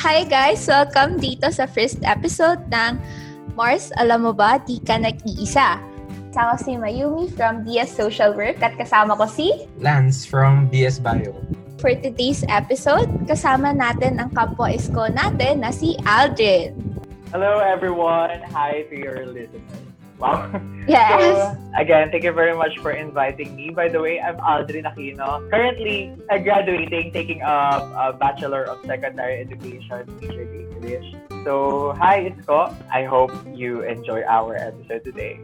Hi guys! Welcome dito sa first episode ng Mars, alam mo ba, di ka nag-iisa. Kasama si Mayumi from DS Social Work at kasama ko si Lance from BS Bio. For today's episode, kasama natin ang kapwa isko natin na si Aldrin. Hello everyone. Hi to your listeners. Wow. Yes! So, again, thank you very much for inviting me. By the way, I'm Aldrin Aquino. Currently, uh, graduating, taking a, a Bachelor of Secondary Education, in English. So, hi, it's Ko. I hope you enjoy our episode today.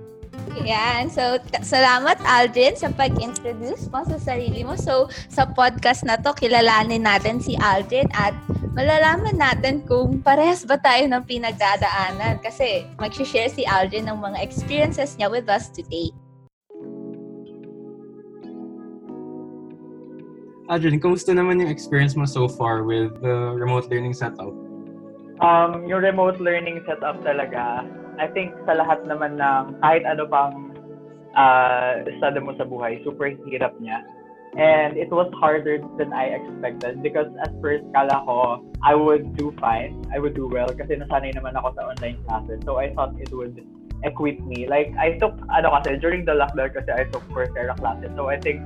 Yan. So, t- salamat Aldrin sa pag-introduce mo sa sarili mo. So, sa podcast na to, kilalanin natin si Aldrin at malalaman natin kung parehas ba tayo ng pinagdadaanan kasi mag-share si Aldrin ng mga experiences niya with us today. Adrian, kumusta naman yung experience mo so far with the remote learning setup? Um, yung remote learning setup talaga, I think sa lahat naman ng kahit ano pang uh, estado mo sa buhay, super hirap niya. And it was harder than I expected because at first kala ko I would do fine, I would do well kasi nasanay naman ako sa online classes. So I thought it would equip me. Like I took ano kasi during the lockdown kasi I took Coursera classes. So I think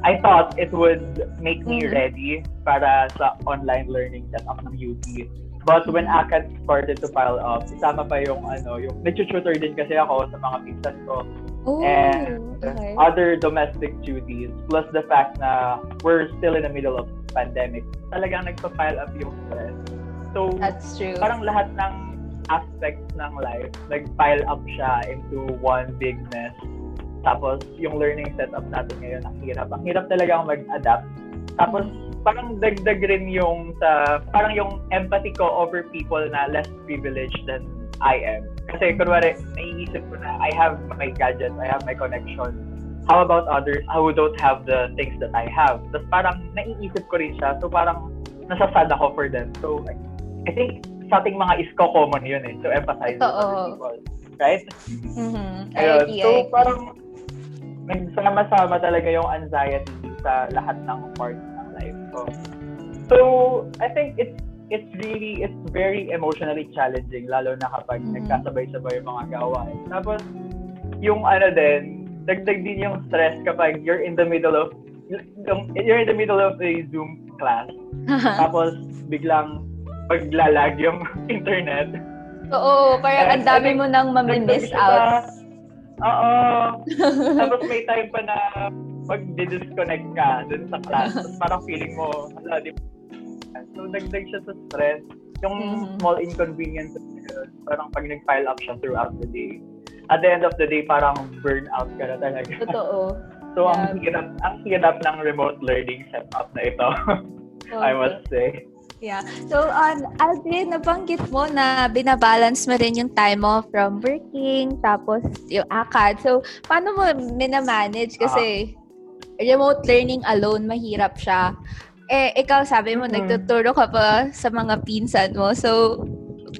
I thought it would make me Mhm. ready para sa online learning setup ng UP. But when ACAD started to pile up, isama pa yung ano, yung nag-tutor din kasi ako sa mga pinsan ko Oh, and okay. other domestic duties plus the fact na we're still in the middle of pandemic talagang nagpa-pile up yung stress. So That's true. parang lahat ng aspects ng life nag-pile up siya into one big mess. Tapos yung learning setup natin ngayon ang hirap. Ang hirap talagang mag-adapt. Tapos parang dagdag rin yung sa parang yung empathy ko over people na less privileged than I am. Kasi kunwari, naiisip ko na I have my gadgets, I have my connection. How about others who don't have the things that I have? Tapos parang naiisip ko rin siya. So parang nasasad ako for them. So I think sa ating mga isko common yun eh. To empathize with Totoo. other people. Right? Mhm. I Ayun. agree, So parang nagsama-sama talaga yung anxiety sa lahat ng parts ng life ko. So, I think it's it's really, it's very emotionally challenging, lalo na kapag Mhm. nagkasabay-sabay yung mga gawain. Tapos, yung ano din, dagdag din yung stress kapag you're in the middle of, you're in the middle of a Zoom class, tapos biglang paglalag yung internet. Oo, parang ang dami mo nang mamimiss out. Oo. Tapos may time pa na mag-disconnect ka dun sa class. Parang feeling mo, ala, di So, dagdag siya sa stress. Yung Mhm. small inconvenience, parang pag nag-pile up siya throughout the day. At the end of the day, parang burnout ka na talaga. Totoo. So, ang Yeah. hirap, ang hirap ng remote learning setup na ito, I Okay. must say. Yeah. So, on Aldrin, nabanggit mo na binabalance mo rin yung time mo from working, tapos yung ACAD. So, paano mo minamanage? Kasi remote learning alone, mahirap siya. Eh, ikaw sabi mo, Mhm. nagtuturo ka pa sa mga pinsan mo. So,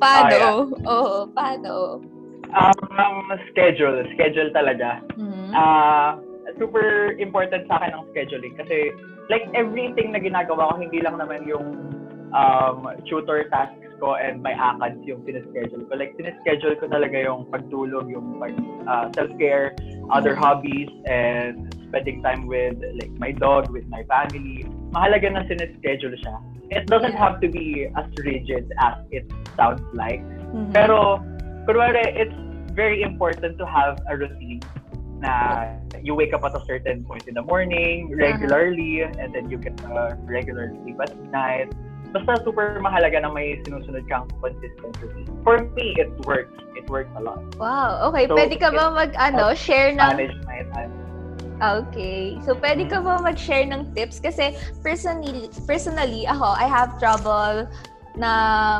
paano? Oo, paano? Um, schedule. Schedule talaga. Mhm. ah super important sa akin ang scheduling kasi like everything na ginagawa ko hindi lang naman yung um, tutor tasks ko and my ACADS yung sineschedule ko. Like sineschedule ko talaga yung pagtulog, yung pag ah, self-care, other Mhm. hobbies and spending time with like my dog, with my family. Mahalaga na sineschedule siya. It doesn't have to be as rigid as it sounds like. Mhm. Pero, kunwari, it's very important to have a routine na you wake up at a certain point in the morning, regularly, and then you get a regular sleep at night. Basta super mahalaga na may sinusunod kang consistent routine. For me, it works. It works a lot. Wow. Okay, So, pwede ka ba mag, ano, share ng Manage my time. Okay. So, pwede ka ba mag-share ng tips? Kasi personally, personally ako, I have trouble na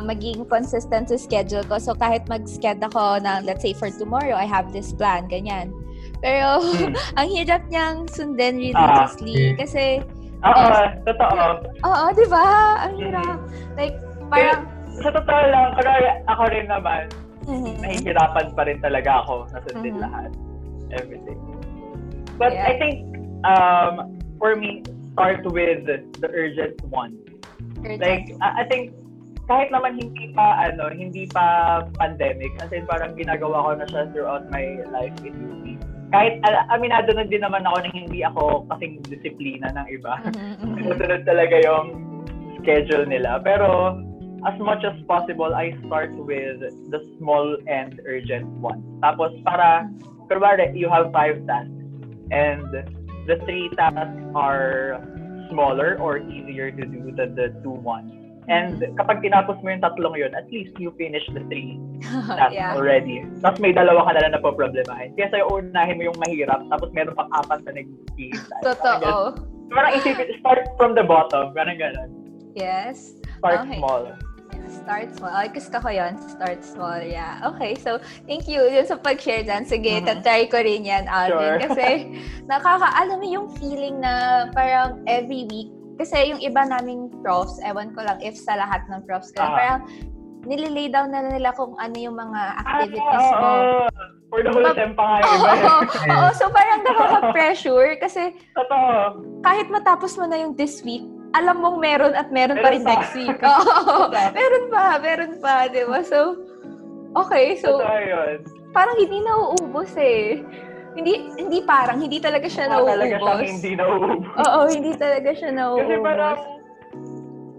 maging consistent sa schedule ko. So, kahit mag-schedule ako ng, let's say, for tomorrow, I have this plan, ganyan. Pero, Hmm. ang hirap niyang sundin religiously. Ah, kasi, Oo, Yes. totoo. oo, di ba? Ang hirap. Like, parang, Sa totoo lang, kunwari, ako rin naman, Mhm. nahihirapan pa rin talaga ako na sundin Mhm. lahat. Everything. But Yeah. I think, um, for me, start with the urgent one. urgent. Like, I I think kahit naman hindi pa ano, hindi pa pandemic, as in parang ginagawa ko na siya throughout my life in UP. Kahit al- aminado na din naman ako na hindi ako kasing disiplina ng iba. Mhm, mhm. Sinusunod talaga yung schedule nila. Pero as much as possible, I start with the small and urgent ones. Tapos para, kunwari, you have five tasks. And the three tasks are smaller or easier to do than the two ones. And kapag tinapos mo yung tatlong yun, at least you finish the three tasks yeah. already. Tapos may dalawa ka na lang na problemahin. Kaya sa'yo, unahin mo yung mahirap, tapos meron pang apat na nag-iintay. Totoo. Parang isipin, start from the bottom. Parang ganun. Yes. Start Okay. small. Start small. Ay, gusto ko yun. Start small. Yeah. Okay. So, thank you yun sa pag-share dyan. Sige, Mhm. tatry ko rin yan, Alvin. Sure. Kasi, nakaka, alam mo yung feeling na parang every week, kasi yung iba naming profs, ewan ko lang if sa lahat ng profs ka, Ah. parang nililay down na nila kung ano yung mga Ah, activities mo. oo. For the whole sem pa nga yung Oo, iba. eh. oo, so parang nakaka-pressure kasi Totoo. kahit matapos mo na yung this week, alam mong meron at meron, pa Meron rin pa. next week. Oo, Diba? meron pa, meron pa, di ba? So, okay, so parang hindi nauubos eh. Hindi, hindi parang, hindi talaga siya Ah, talaga siyang nauubos. hindi nauubos. Oo, hindi talaga siya nauubos. Kasi parang,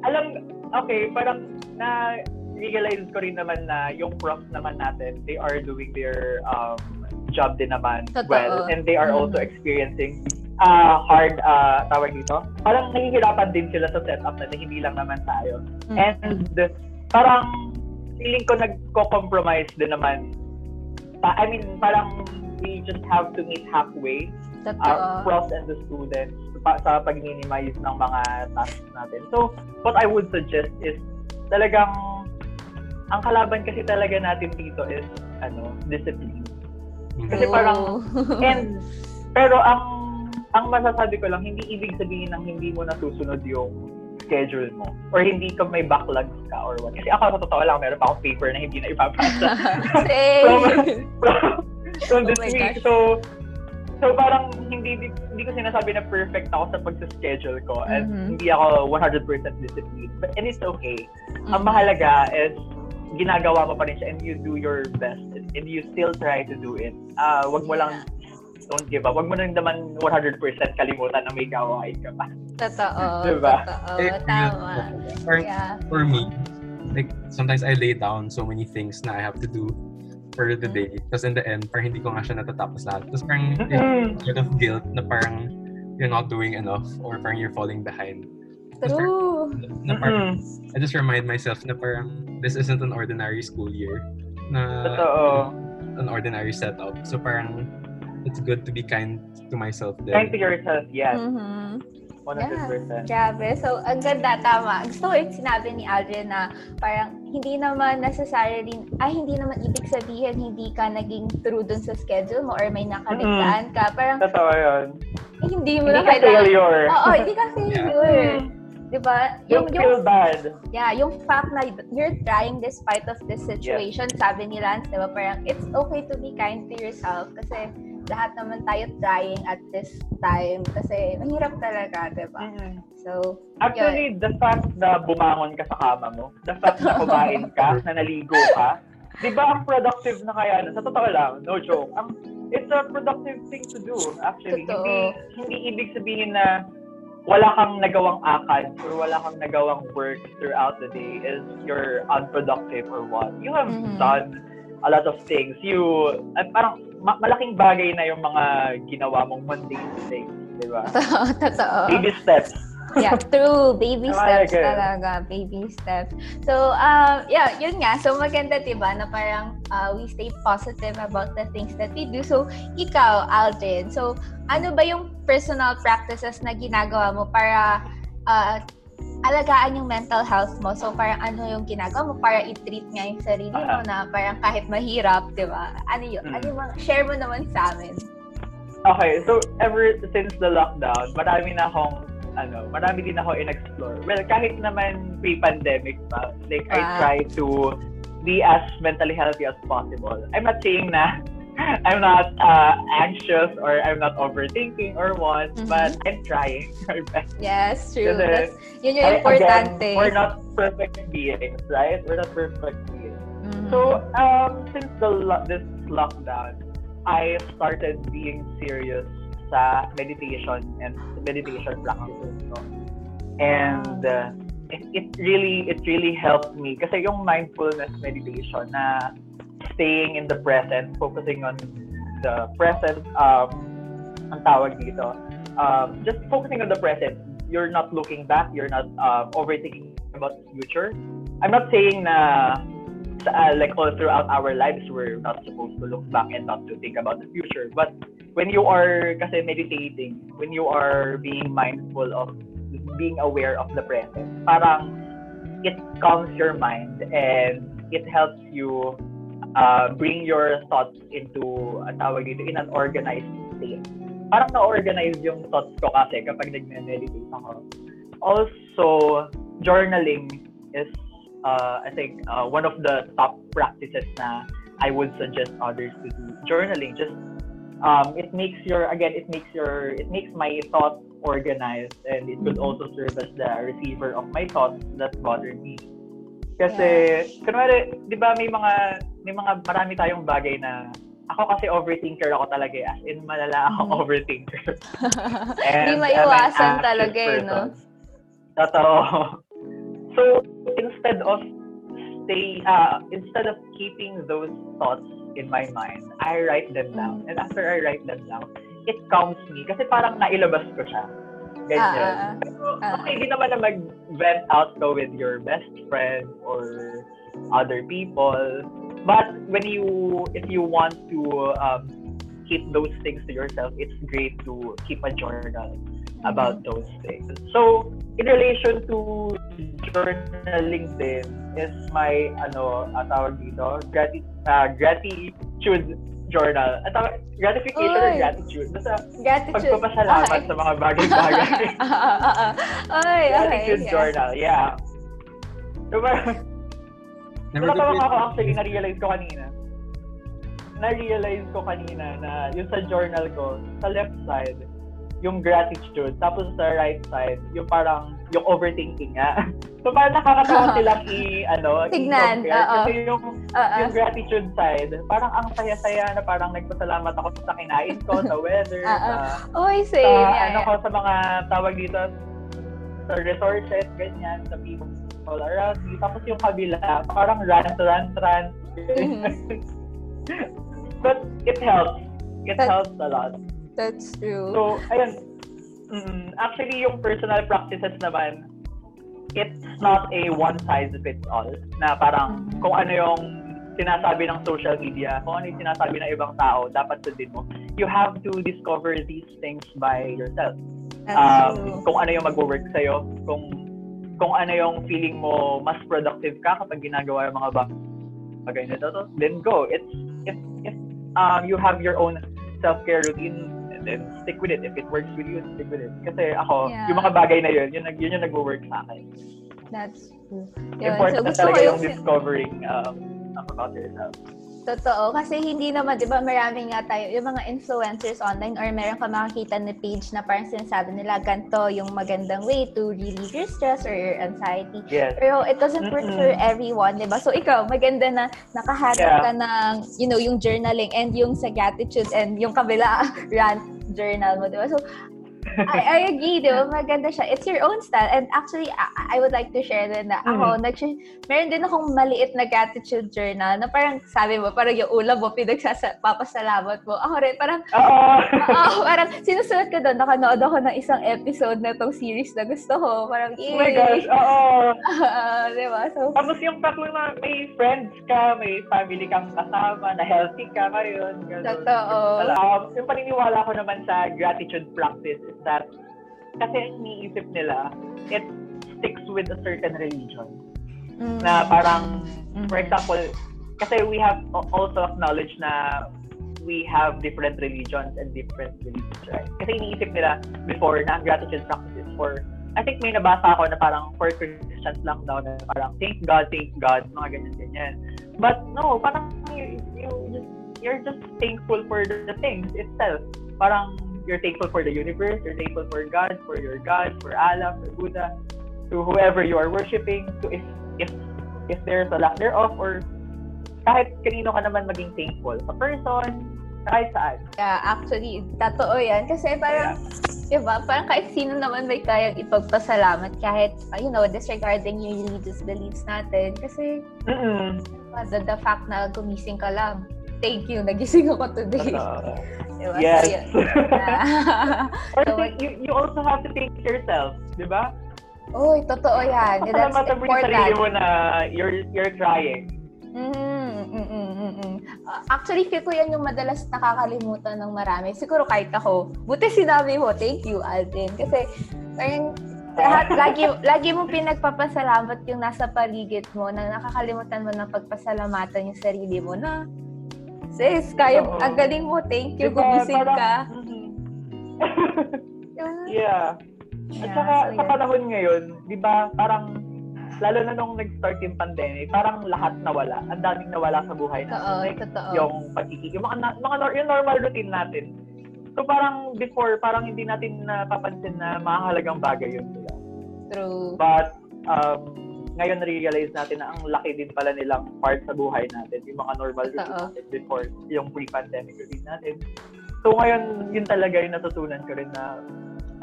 alam, okay, parang na realize ko rin naman na yung profs naman natin, they are doing their um, job din naman Totoo. well. And they are also Mhm. experiencing uh, hard, uh, tawag dito, parang nahihirapan din sila sa setup na hindi lang naman tayo. Mm. And parang feeling ko nagko-compromise din naman. I mean, parang we just have to meet halfway Totoo. our profs and the students pa, sa pag-minimize ng mga tasks natin. So, what I would suggest is talagang ang kalaban kasi talaga natin dito is ano, discipline. Kasi parang and pero ang ang masasabi ko lang hindi ibig sabihin ng hindi mo nasusunod yung schedule mo or hindi ka may backlogs ka or what. Kasi ako sa totoo lang meron pa akong paper na hindi na ipapasa Same. from, from Oh this my week. gosh. So, so parang hindi hindi ko sinasabi na perfect ako sa pagsa-schedule ko and Mhm. hindi ako 100% disciplined. But and it's okay. Ang Mhm. mahalaga is ginagawa mo pa rin siya and you do your best and you still try to do it. Ah, wag mo lang don't give up. Wag mo nang naman 100% kalimutan na may gawain ka pa. Totoo. Diba? Totoo. Eh, Tama. Parang Yeah. for me, like sometimes I lay down so many things na I have to do for the day. Mm. Tapos in the end, parang hindi ko nga siya natatapos lahat. Tapos parang Mm-mm. sort of guilt na parang you're not doing enough or parang you're falling behind. Tapos parang- True. na parang, Mm-mm. I just remind myself na parang this isn't an ordinary school year. Na Totoo. an ordinary setup. So parang it's good to be kind to myself din. Kind to yourself, yes. Mhm. 100%. Grabe. So, ang ganda, tama. Gusto ko yung sinabi ni Aldrin na parang hindi naman necessarily, ay hindi naman ibig sabihin hindi ka naging true dun sa schedule mo or may nakaligtaan ka. Parang Totoo yun. eh, hindi mo Hindi na ka kailangan. failure. Oo, hindi ka failure. Di ba? Don't feel bad. yeah, yung fact na you're trying despite of this situation, sabi ni Lance, di ba, parang it's okay to be kind to yourself kasi lahat naman tayo trying at this time kasi mahirap talaga, di ba? So, Actually, the fact na bumangon ka sa kama mo, the fact na kumain ka, na naligo ka, di ba ang productive na kaya, sa totoo lang, no joke, ang, it's a productive thing to do, actually. Totoo. Hindi, hindi ibig sabihin na wala kang nagawang akad or wala kang nagawang work throughout the day is you're unproductive or what. You have Mhm. done a lot of things. You, at parang ma- malaking bagay na yung mga ginawa mong mundane things, di ba? totoo, totoo. Baby steps. Yeah, true. Baby steps ka. talaga. Baby steps. So, um, yeah, yun nga. So, maganda, diba, na parang uh, we stay positive about the things that we do. So, ikaw, Aldrin, so, ano ba yung personal practices na ginagawa mo para uh, alagaan yung mental health mo? So, parang ano yung ginagawa mo para i-treat nga yung sarili mo na parang kahit mahirap, di ba? Ano yun? Mm. Ano yung mga, share mo naman sa amin. Okay, so ever since the lockdown, marami na akong ano, marami din ako in-explore. Well, kahit naman pre-pandemic pa, like I Ah. try to be as mentally healthy as possible. I'm not saying na I'm not uh, anxious or I'm not overthinking or what, Mhm. but I'm trying my best. Yes, true. Kasi, That's, yun yung importante. Again, we're not perfect beings, right? We're not perfect beings. Mhm. So, um, since the lo- this lockdown, I started being serious sa meditation and meditation practices. No? And uh, it, it really it really helped me kasi yung mindfulness meditation na staying in the present, focusing on the present, um, ang tawag dito, um, just focusing on the present. You're not looking back. You're not um, overthinking about the future. I'm not saying na uh, like all throughout our lives we're not supposed to look back and not to think about the future. But when you are kasi meditating, when you are being mindful of being aware of the present, parang it calms your mind and it helps you uh, bring your thoughts into ang tawag dito in an organized state. Parang na-organize yung thoughts ko kasi kapag nag-meditate ako. Also, journaling is uh, I think uh, one of the top practices na I would suggest others to do. Journaling just um, it makes your again it makes your it makes my thoughts organized and it could also serve as the receiver of my thoughts that bother me. Kasi kunwari, 'di ba may mga may mga marami tayong bagay na ako kasi overthinker ako talaga eh. as in malala ako Mhm. overthinker. Hindi an maiwasan anxious talaga eh, no? Totoo. So, instead of stay, uh, instead of keeping those thoughts in my mind, I write them down. Mm. And after I write them down, it calms me. Kasi parang nailabas ko siya. Ganyan. Ah, ah, Pero, ah. okay, di naman na mag-vent out ka with your best friend or other people. But when you, if you want to um, keep those things to yourself, it's great to keep a journal about those things. So, in relation to journaling din is my ano tawag dito grati uh, gratitude journal at tawag- gratification or Oy. gratitude basta Gratitude. pagpapasalamat Okay. sa mga bagay-bagay Ah, ah, ah, ah. Oy, okay. gratitude yeah. journal yeah so parang Never Natawa could ako actually, na-realize ko kanina. Na-realize ko kanina na yung sa journal ko, sa left side, yung gratitude, tapos sa right side, yung parang, yung overthinking nga. so parang nakakatawa silang i, ano, Tignan. Kasi yung, ah. yung gratitude side, parang ang saya-saya na parang nagpasalamat ako sa kinain ko, sa weather, sa, Oy, sa, same. Yeah, ano ko, sa mga tawag dito, sa resources, ganyan, sa people around me. Tapos yung kabila, parang rant, rant, rant. Mhm. But it helps. It That- helps a lot. That's true. So, ayun. Mm, actually, yung personal practices naman, it's not a one size fits all. Na parang Mhm. kung ano yung sinasabi ng social media, kung ano yung sinasabi ng ibang tao, dapat sundin mo. You have to discover these things by yourself. Um, kung ano yung mag-work sa'yo, kung kung ano yung feeling mo mas productive ka kapag ginagawa yung mga ba- bagay na to, then go. It's, if, if um, you have your own self-care routine, then stick with it. If it works with you, stick with it. Kasi ako, Yeah. yung mga bagay na yun, yun, yun yung nag-work sa akin. That's true. Yun. Important So, na talaga yung discovering um, stuff about yourself. Totoo. Kasi hindi naman, di ba, marami nga tayo, yung mga influencers online or meron ka makakita na page na parang sinasabi nila, ganito yung magandang way to relieve your stress or your anxiety. Yes. Pero it doesn't work Mm-mm. for everyone, di ba? So, ikaw, maganda na nakahanap Yeah. ka ng, you know, yung journaling and yung sa gratitude and yung kabila rant journal mo, di ba? So, I, I agree, di ba? Maganda siya. It's your own style. And actually, I, I would like to share din na ako, nag meron din akong maliit na gratitude journal na parang sabi mo, parang yung ulam mo, pinagsapapasalamat mo. Ako rin, parang, Oo. oo, parang sinusulat ko doon, nakanood ako ng isang episode na tong series na gusto ko. Parang, oh my gosh, yay! oo. Ah, di ba? So, Tapos yung fact na may friends ka, may family kang kasama, na healthy ka ngayon. ganun. Totoo. Um, yung paniniwala ko naman sa gratitude practice is that kasi iniisip nila, it sticks with a certain religion. mm, Na parang, Mhm. for example, kasi we have also acknowledged na we have different religions and different beliefs, right? Kasi iniisip nila before na ang gratitude practice is for I think may nabasa ako na parang for Christians lang daw na parang thank God, thank God, mga ganyan-ganyan. But no, parang you, you just you're just thankful for the things itself. Parang you're thankful for the universe, you're thankful for God, for your God, for Allah, for Buddha, to whoever you are worshiping, to if if if there's a lack thereof or kahit kanino ka naman maging thankful. Sa person, kahit saan. Yeah, actually, totoo yan. Kasi parang, diba, parang kahit sino naman may kayang ipagpasalamat kahit, uh, you know, disregarding yung religious beliefs natin. Kasi, Mm-mm. uh, the, the fact na gumising ka lang, thank you, nagising ako today. Totoo. Diba? Yes. So, yun. Or So, think you, you also have to thank yourself, di ba? Uy, totoo yan. That's Pasalamatan mo yung sarili important. mo na you're, you're trying. Mm, mm, mm, mm, mm. Uh, actually, feel ko yan yung madalas nakakalimutan ng marami. Siguro kahit ako. Buti sinabi mo, thank you, Alden. Kasi, parang, lahat, lagi, lagi mo pinagpapasalamat yung nasa paligid mo na nakakalimutan mo na pagpasalamatan yung sarili mo na, sis, kaya, Oo. ang galing mo, thank you, Diba? gumising Parang- ka. Mhm. Yeah. yeah. At saka, so sa yan. panahon ngayon, di ba, parang, lalo na nung nag-start yung pandemic, parang lahat nawala. Ang daming nawala sa buhay natin. Totoo, Like, totoo. yung pagkikik, yung mga, mga yung normal routine natin. So parang before, parang hindi natin napapansin na mahalagang bagay yun. True. But um, ngayon na-realize natin na ang laki din pala nilang part sa buhay natin. Yung mga normal routine natin before, yung pre-pandemic routine natin. So ngayon, yun talaga yung natutunan ko rin na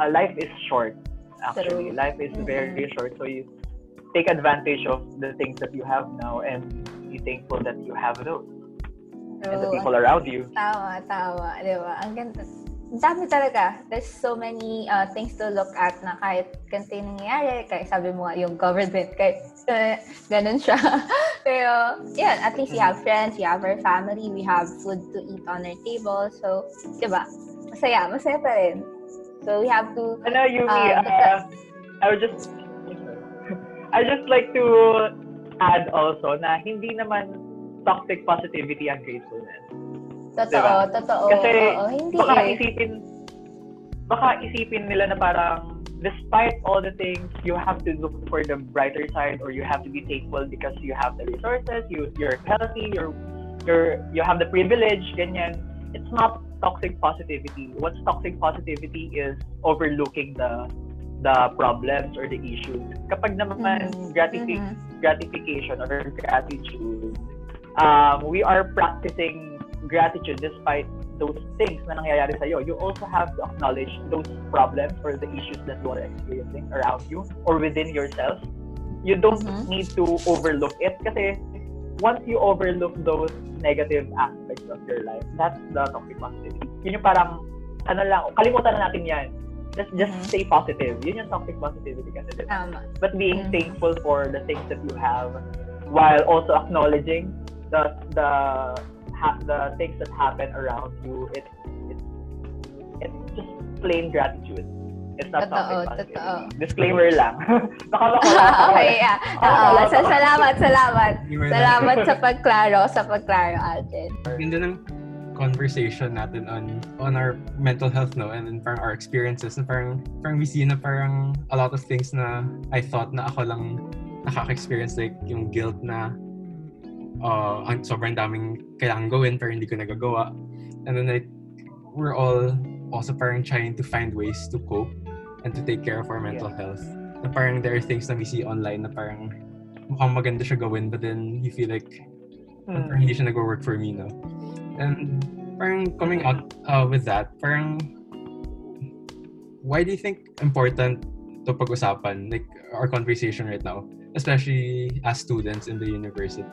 uh, life is short. Actually, True. life is very short. So you take advantage of the things that you have now and be thankful that you have those and the people around you. Tama, tama. Di ba? Ang ganda. Dami talaga. There's so many uh, things to look at na kahit ganito yung nangyayari, kahit sabi mo yung government, kahit uh, ganun siya. Pero, yan, at least we have friends, we have our family, we have food to eat on our table. So, di ba? Masaya, masaya pa rin. So, we have to, Ano, Yumi, Ah, uh, I would just, I just like to add also na hindi naman toxic positivity ang gratefulness. Totoo, Diba? totoo. Kasi oo, hindi baka eh. isipin, baka isipin nila na parang despite all the things, you have to look for the brighter side or you have to be thankful because you have the resources, you, you're healthy, you're, you're, you have the privilege, ganyan. It's not toxic positivity. What's toxic positivity is overlooking the the problems or the issues. Kapag naman gratifi- Mhm. gratification or gratitude, um, we are practicing gratitude despite those things na nangyayari sa'yo. You also have to acknowledge those problems or the issues that you are experiencing around you or within yourself. You don't Mhm. need to overlook it kasi once you overlook those negative aspects of your life, that's the toxic positivity. Yun yung parang, ano lang, kalimutan na natin yan. Just, just Mhm. stay positive. Yun yung toxic positivity kasi. diba? Tama. but being Mhm. thankful for the things that you have while also acknowledging the the ha- the things that happen around you it it it's just plain gratitude it's not Totoo, positivity. totoo. disclaimer lang baka makawala okay, yeah. Oo, so, salamat, salamat. Salamat sa pagklaro, sa pagklaro, Alden. Ganda ng conversation natin on on our mental health no and then parang our experiences na parang parang we see na parang a lot of things na I thought na ako lang nakaka-experience like yung guilt na uh, ang sobrang daming kailangan gawin pero hindi ko nagagawa and then like we're all also parang trying to find ways to cope and to take care of our mental health na parang there are things na we see online na parang mukhang maganda siya gawin but then you feel like Hmm. parang hindi siya nag-work for me, no? And parang coming out uh, with that, parang why do you think important to pag-usapan, like our conversation right now, especially as students in the university?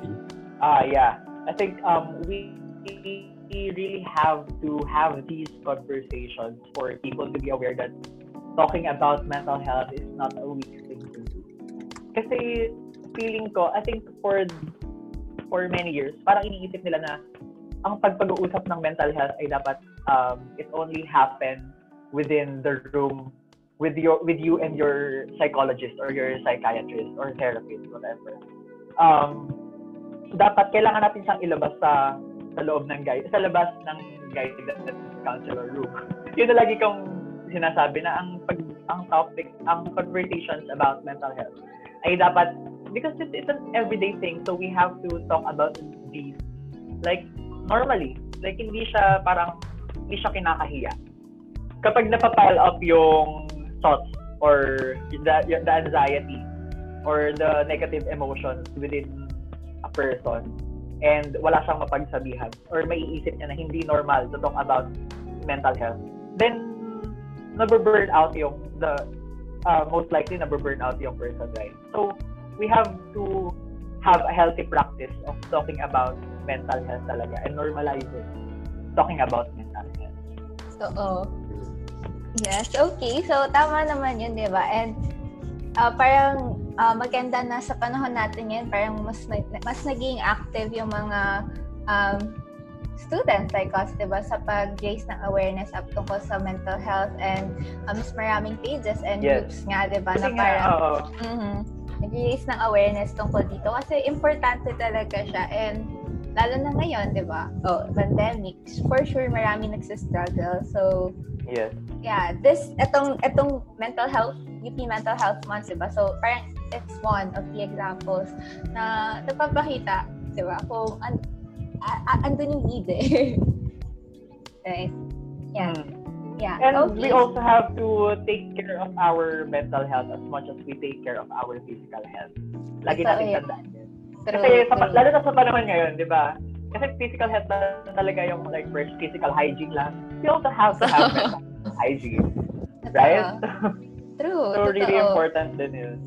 Ah yeah i think um we we really have to have these conversations for people to be aware that talking about mental health is not a weak thing to do kasi feeling ko i think for for many years, parang iniisip nila na ang pagpag-uusap ng mental health ay dapat um, it only happen within the room with your with you and your psychologist or your psychiatrist or therapist whatever. Um, dapat kailangan natin siyang ilabas sa sa loob ng guide, sa labas ng guidance counselor room. Yun na lagi kong sinasabi na ang pag ang topic, ang conversations about mental health ay dapat because it's, it's an everyday thing so we have to talk about these like normally Like, hindi siya parang, hindi siya kinakahiya. Kapag napapile up yung thoughts or the, the anxiety or the negative emotions within a person and wala siyang mapagsabihan or maiisip niya na hindi normal to talk about mental health, then nababurn out yung the uh, most likely nababurn out yung person, right? So, we have to have a healthy practice of talking about mental health talaga and normalize it. Talking about mental health. So, oh. Yes, okay. So, tama naman yun, di ba? And uh, parang uh, maganda na sa panahon natin ngayon, parang mas, mas naging active yung mga um, students like us, di ba, sa pag-raise ng awareness up tungkol sa mental health and uh, mas maraming pages and Yes. groups nga, di ba, na Kasi nga, parang oo. mm nag-raise ng awareness tungkol dito kasi importante talaga siya and lalo na ngayon, di ba? Oh, pandemic. For sure, marami nagsistruggle. So, yes. yeah, this, etong, etong mental health, UP Mental Health Month, di ba? So, parang it's one of the examples na nagpapakita, di ba? Kung an, a, a, andun yung need eh. right? Yeah. Mm. Yeah. And okay. we also have to take care of our mental health as much as we take care of our physical health. Lagi Totoo natin yan. tandaan yun. True, Kasi sa, true. lalo na sa panahon ngayon, di ba? Kasi physical health na talaga yung like first physical hygiene lang. We also have to have mental hygiene, right? True. so really totoo. important din yun.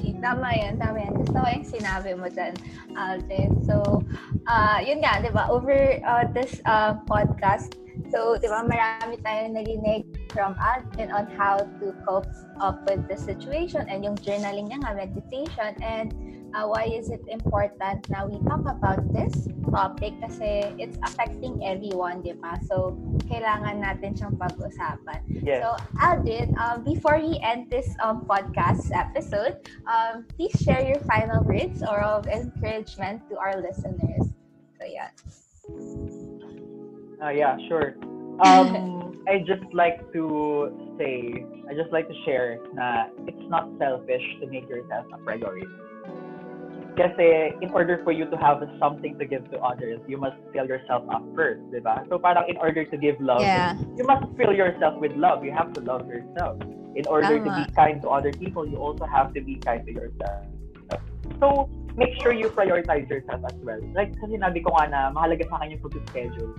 Okay. Tama yan, tama yan. Gusto ko yung sinabi mo dyan, Alvin. So, uh, yun nga, di ba, over uh, this uh, podcast, so, di ba, marami tayong narinig from Alvin on how to cope up with the situation and yung journaling niya nga, meditation, and uh, why is it important na we talk about this topic kasi it's affecting everyone, di ba? So, kailangan natin siyang pag-usapan. Yes. So, Aldrin, um, before we end this um, podcast episode, um, please share your final words or of encouragement to our listeners. So, yeah. Uh, yeah, sure. Um, I just like to say, I just like to share na it's not selfish to make yourself a priority. Kasi in order for you to have something to give to others, you must fill yourself up first, di ba? So parang in order to give love, Yeah. you must fill yourself with love. You have to love yourself. In order to be kind to other people, you also have to be kind to yourself. So, make sure you prioritize yourself as well. Like, kasi sinabi ko nga na mahalaga sa akin yung pag-schedule.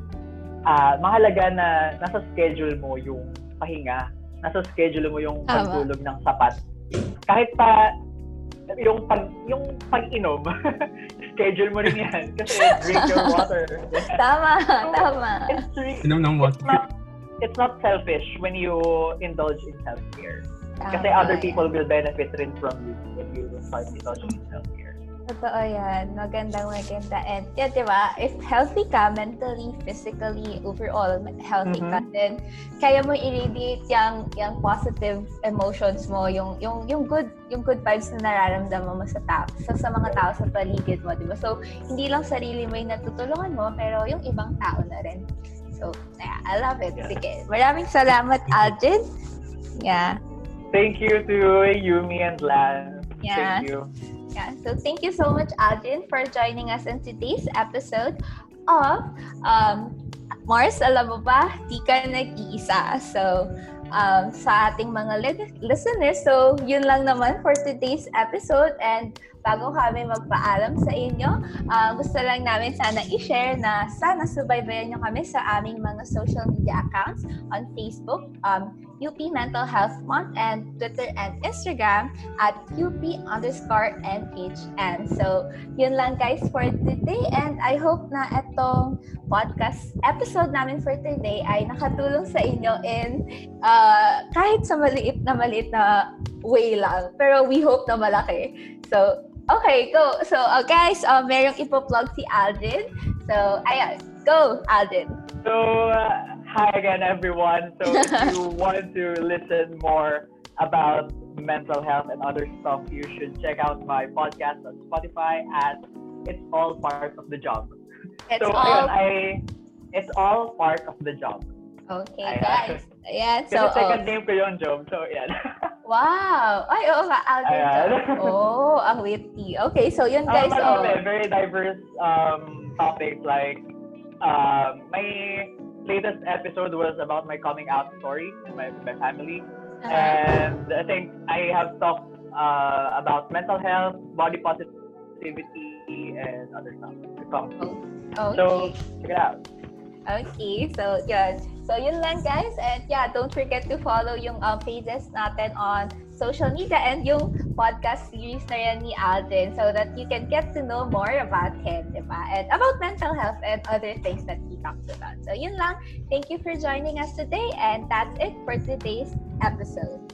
Ah, mahalaga na nasa schedule mo yung pahinga, nasa schedule mo yung Tama. pagtulog ng sapat. Kahit pa yung pag yung pag-inom, schedule mo rin yan. Kasi drink your water. Tama, tama. It's re- Inom ng it's water. not it's not selfish when you indulge in self-care. Kasi other people will benefit rin from you when you start indulging in self-care. Totoo yan. Magandang maganda. And yeah, di ba? If healthy ka, mentally, physically, overall, healthy ka, Mhm. then kaya mo i-radiate yung, yung positive emotions mo, yung, yung, yung good yung good vibes na nararamdaman mo sa tao, sa, sa mga tao sa paligid mo, di ba? So, hindi lang sarili mo yung natutulungan mo, pero yung ibang tao na rin. So, yeah, I love it. Sige. Maraming salamat, Algin. Yeah. Thank you to Yumi and Lan. Yeah. Thank you. Yeah, so thank you so much, Aldrin, for joining us in today's episode of um, Mars, alam mo ba, di ka nag-iisa. So, um, sa ating mga li- listeners, so yun lang naman for today's episode. And bago kami magpaalam sa inyo, uh, gusto lang namin sana i-share na sana subaybayan nyo kami sa aming mga social media accounts on Facebook, um, UP Mental Health Month, and Twitter and Instagram at UP underscore NHN. So, yun lang guys for today and I hope na itong podcast episode namin for today ay nakatulong sa inyo in uh, kahit sa maliit na maliit na way lang. Pero we hope na malaki. So, okay, go. So, uh, guys, uh, merong ipo-plug si Aldrin. So, ayan. Go, Aldrin. So, uh, hi again, everyone. So, if you want to listen more about mental health and other stuff, you should check out my podcast on Spotify at It's All Part of the Job. It's so, all... ayun, I, it's all part of the job. Okay, Ayan. guys. Kasi So, second oh, name ko yung job. So, yan. wow. Ay, oo nga. Aldrin. Oh, witty. Okay, so yun guys. um, oh. very diverse um, topics like um, my latest episode was about my coming out story, my, my family. Uh-huh. And I think I have talked uh, about mental health, body positivity, and other stuff to come. Okay. So, check it out. Okay, so yun. So yun lang guys. And yeah, don't forget to follow yung um, pages natin on social media and yung podcast series na yan ni Alden so that you can get to know more about him, di ba? And about mental health and other things that he talks about. So yun lang. Thank you for joining us today and that's it for today's episode.